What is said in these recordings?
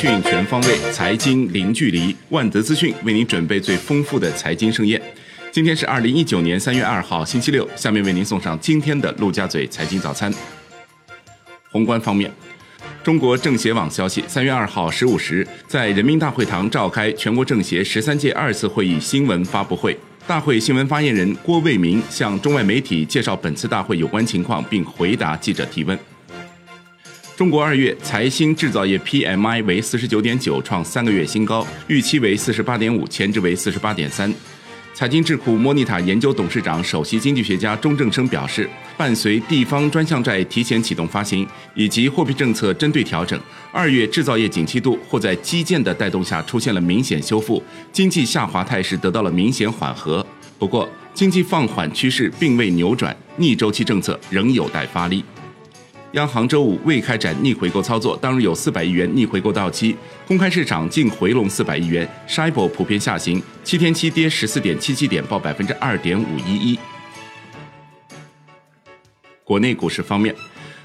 讯全方位，财经零距离。万德资讯为您准备最丰富的财经盛宴。今天是二零一九年三月二号，星期六。下面为您送上今天的陆家嘴财经早餐。宏观方面，中国政协网消息，三月二号十五时，在人民大会堂召开全国政协十三届二次会议新闻发布会。大会新闻发言人郭卫民向中外媒体介绍本次大会有关情况，并回答记者提问。中国二月财新制造业 PMI 为四十九点九，创三个月新高，预期为四十八点五，前值为四十八点三。财经智库莫尼塔研究董事长、首席经济学家钟正生表示，伴随地方专项债提前启动发行以及货币政策针对调整，二月制造业景气度或在基建的带动下出现了明显修复，经济下滑态势得到了明显缓和。不过，经济放缓趋势并未扭转，逆周期政策仍有待发力。央行周五未开展逆回购操作，当日有四百亿元逆回购到期，公开市场净回笼四百亿元，Shibor 普遍下行，七天期跌十四点七七点，报百分之二点五一一。国内股市方面，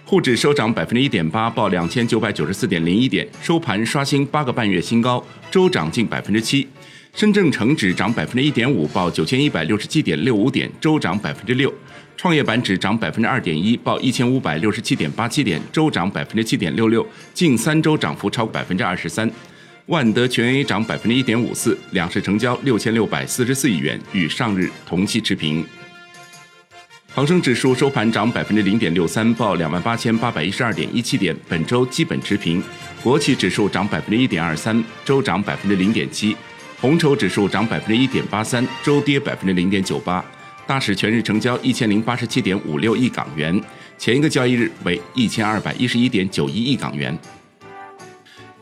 沪指收涨百分之一点八，报两千九百九十四点零一点，收盘刷新八个半月新高，周涨近百分之七。深证成指涨百分之一点五，报九千一百六十七点六五点，周涨百分之六。创业板指涨百分之二点一，报一千五百六十七点八七点，周涨百分之七点六六，近三周涨幅超百分之二十三。万德全 A 涨百分之一点五四，两市成交六千六百四十四亿元，与上日同期持平。恒生指数收盘涨百分之零点六三，报两万八千八百一十二点一七点，本周基本持平。国企指数涨百分之一点二三，周涨百分之零点七。红筹指数涨百分之一点八三，周跌百分之零点九八。大市全日成交一千零八十七点五六亿港元，前一个交易日为一千二百一十一点九一亿港元。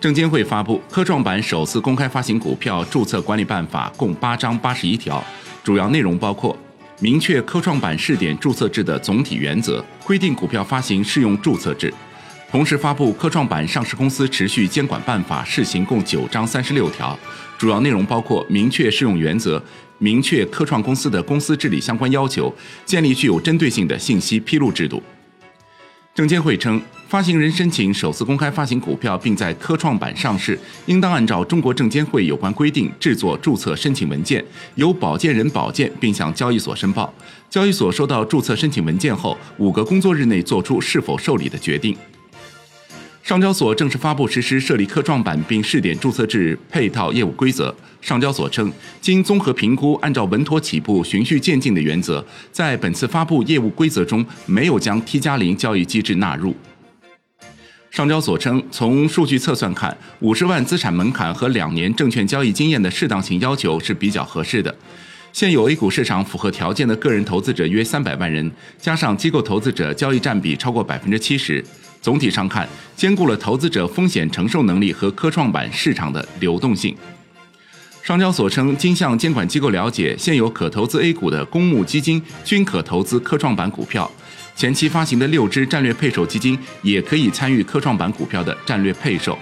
证监会发布科创板首次公开发行股票注册管理办法，共八章八十一条，主要内容包括明确科创板试点注册制的总体原则，规定股票发行适用注册制。同时发布《科创板上市公司持续监管办法》试行共九章三十六条，主要内容包括明确适用原则、明确科创公司的公司治理相关要求、建立具有针对性的信息披露制度。证监会称，发行人申请首次公开发行股票并在科创板上市，应当按照中国证监会有关规定制作注册申请文件，由保荐人保荐，并向交易所申报。交易所收到注册申请文件后，五个工作日内作出是否受理的决定。上交所正式发布实施设立科创板并试点注册制配套业务规则。上交所称，经综合评估，按照稳妥起步、循序渐进的原则，在本次发布业务规则中没有将 T 加零交易机制纳入。上交所称，从数据测算看，五十万资产门槛和两年证券交易经验的适当性要求是比较合适的。现有 A 股市场符合条件的个人投资者约三百万人，加上机构投资者，交易占比超过百分之七十。总体上看，兼顾了投资者风险承受能力和科创板市场的流动性。上交所称，经向监管机构了解，现有可投资 A 股的公募基金均可投资科创板股票，前期发行的六只战略配售基金也可以参与科创板股票的战略配售。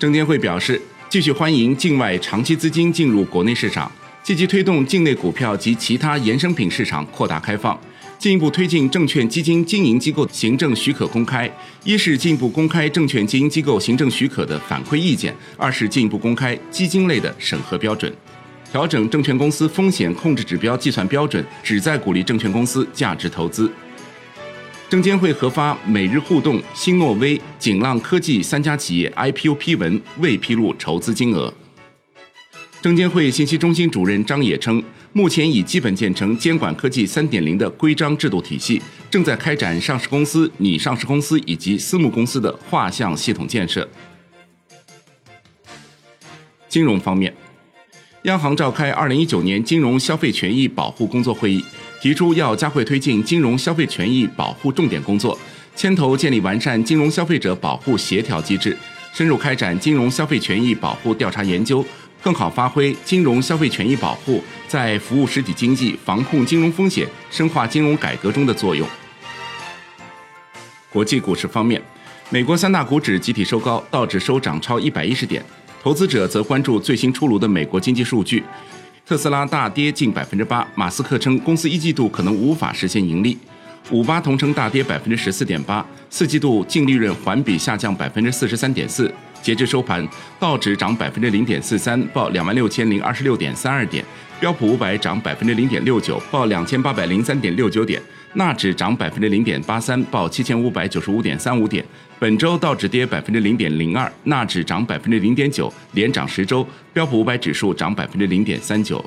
证监会表示，继续欢迎境外长期资金进入国内市场，积极推动境内股票及其他衍生品市场扩大开放。进一步推进证券基金经营机构行政许可公开，一是进一步公开证券经营机构行政许可的反馈意见，二是进一步公开基金类的审核标准，调整证券公司风险控制指标计算标准，旨在鼓励证券公司价值投资。证监会核发每日互动、新诺威、景浪科技三家企业 IPO 批文，未披露筹资金额。证监会信息中心主任张野称，目前已基本建成监管科技三点零的规章制度体系，正在开展上市公司、拟上市公司以及私募公司的画像系统建设。金融方面，央行召开二零一九年金融消费权益保护工作会议，提出要加快推进金融消费权益保护重点工作，牵头建立完善金融消费者保护协调机制，深入开展金融消费权益保护调查研究。更好发挥金融消费权益保护在服务实体经济、防控金融风险、深化金融改革中的作用。国际股市方面，美国三大股指集体收高，道指收涨超一百一十点，投资者则关注最新出炉的美国经济数据。特斯拉大跌近百分之八，马斯克称公司一季度可能无法实现盈利。五八同城大跌百分之十四点八，四季度净利润环比下降百分之四十三点四。截至收盘，道指涨百分之零点四三，报两万六千零二十六点三二点；标普五百涨百分之零点六九，报两千八百零三点六九点；纳指涨百分之零点八三，报七千五百九十五点三五点。本周道指跌百分之零点零二，纳指涨百分之零点九，连涨十周；标普五百指数涨百分之零点三九。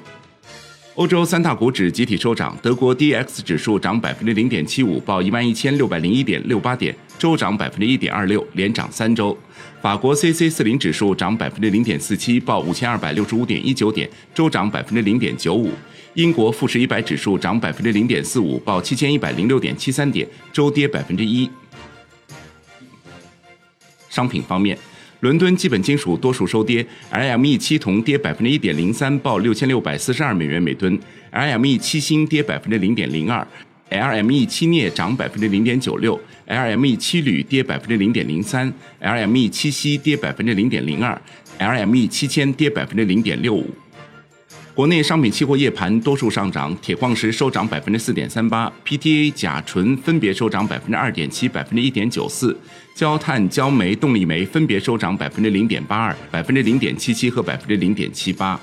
欧洲三大股指集体收涨，德国 D X 指数涨百分之零点七五，报一万一千六百零一点六八点，周涨百分之一点二六，连涨三周。法国 C C 四零指数涨百分之零点四七，报五千二百六十五点一九点，周涨百分之零点九五。英国富时一百指数涨百分之零点四五，报七千一百零六点七三点，周跌百分之一。商品方面。伦敦基本金属多数收跌，LME 七铜跌百分之一点零三，报六千六百四十二美元每吨；LME 七锌跌百分之零点零二；LME 七镍涨百分之零点九六；LME 七铝跌百分之零点零三；LME 七锡跌百分之零点零二；LME 七铅跌百分之零点六五。国内商品期货夜盘多数上涨，铁矿石收涨百分之四点三八，PTA、甲醇分别收涨百分之二点七、百分之一点九四，焦炭、焦煤、动力煤分别收涨百分之零点八二、百分之零点七七和百分之零点七八。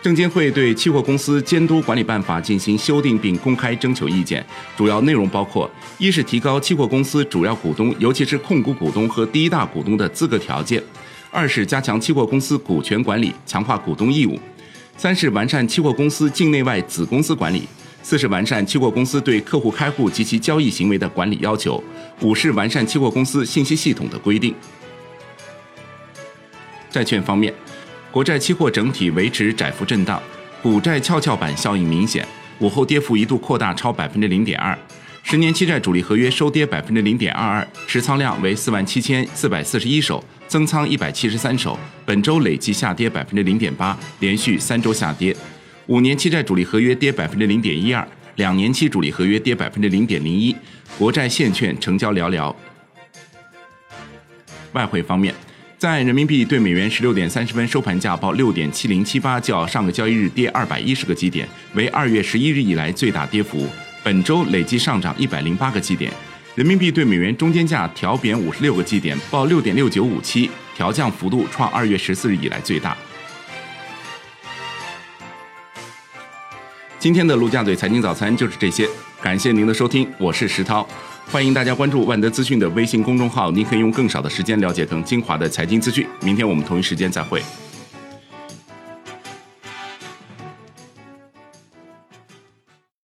证监会对期货公司监督管理办法进行修订并公开征求意见，主要内容包括：一是提高期货公司主要股东，尤其是控股股东和第一大股东的资格条件；二是加强期货公司股权管理，强化股东义务。三是完善期货公司境内外子公司管理；四是完善期货公司对客户开户及其交易行为的管理要求；五是完善期货公司信息系统的规定。债券方面，国债期货整体维持窄幅震荡，股债跷跷板效应明显，午后跌幅一度扩大超百分之零点二。十年期债主力合约收跌百分之零点二二，持仓量为四万七千四百四十一手。增仓一百七十三手，本周累计下跌百分之零点八，连续三周下跌。五年期债主力合约跌百分之零点一二，两年期主力合约跌百分之零点零一。国债现券成交寥寥。外汇方面，在人民币对美元十六点三十分收盘价报六点七零七八，较上个交易日跌二百一十个基点，为二月十一日以来最大跌幅。本周累计上涨一百零八个基点。人民币对美元中间价调贬五十六个基点，报六点六九五七，调降幅度创二月十四日以来最大。今天的陆家嘴财经早餐就是这些，感谢您的收听，我是石涛，欢迎大家关注万德资讯的微信公众号，您可以用更少的时间了解更精华的财经资讯。明天我们同一时间再会。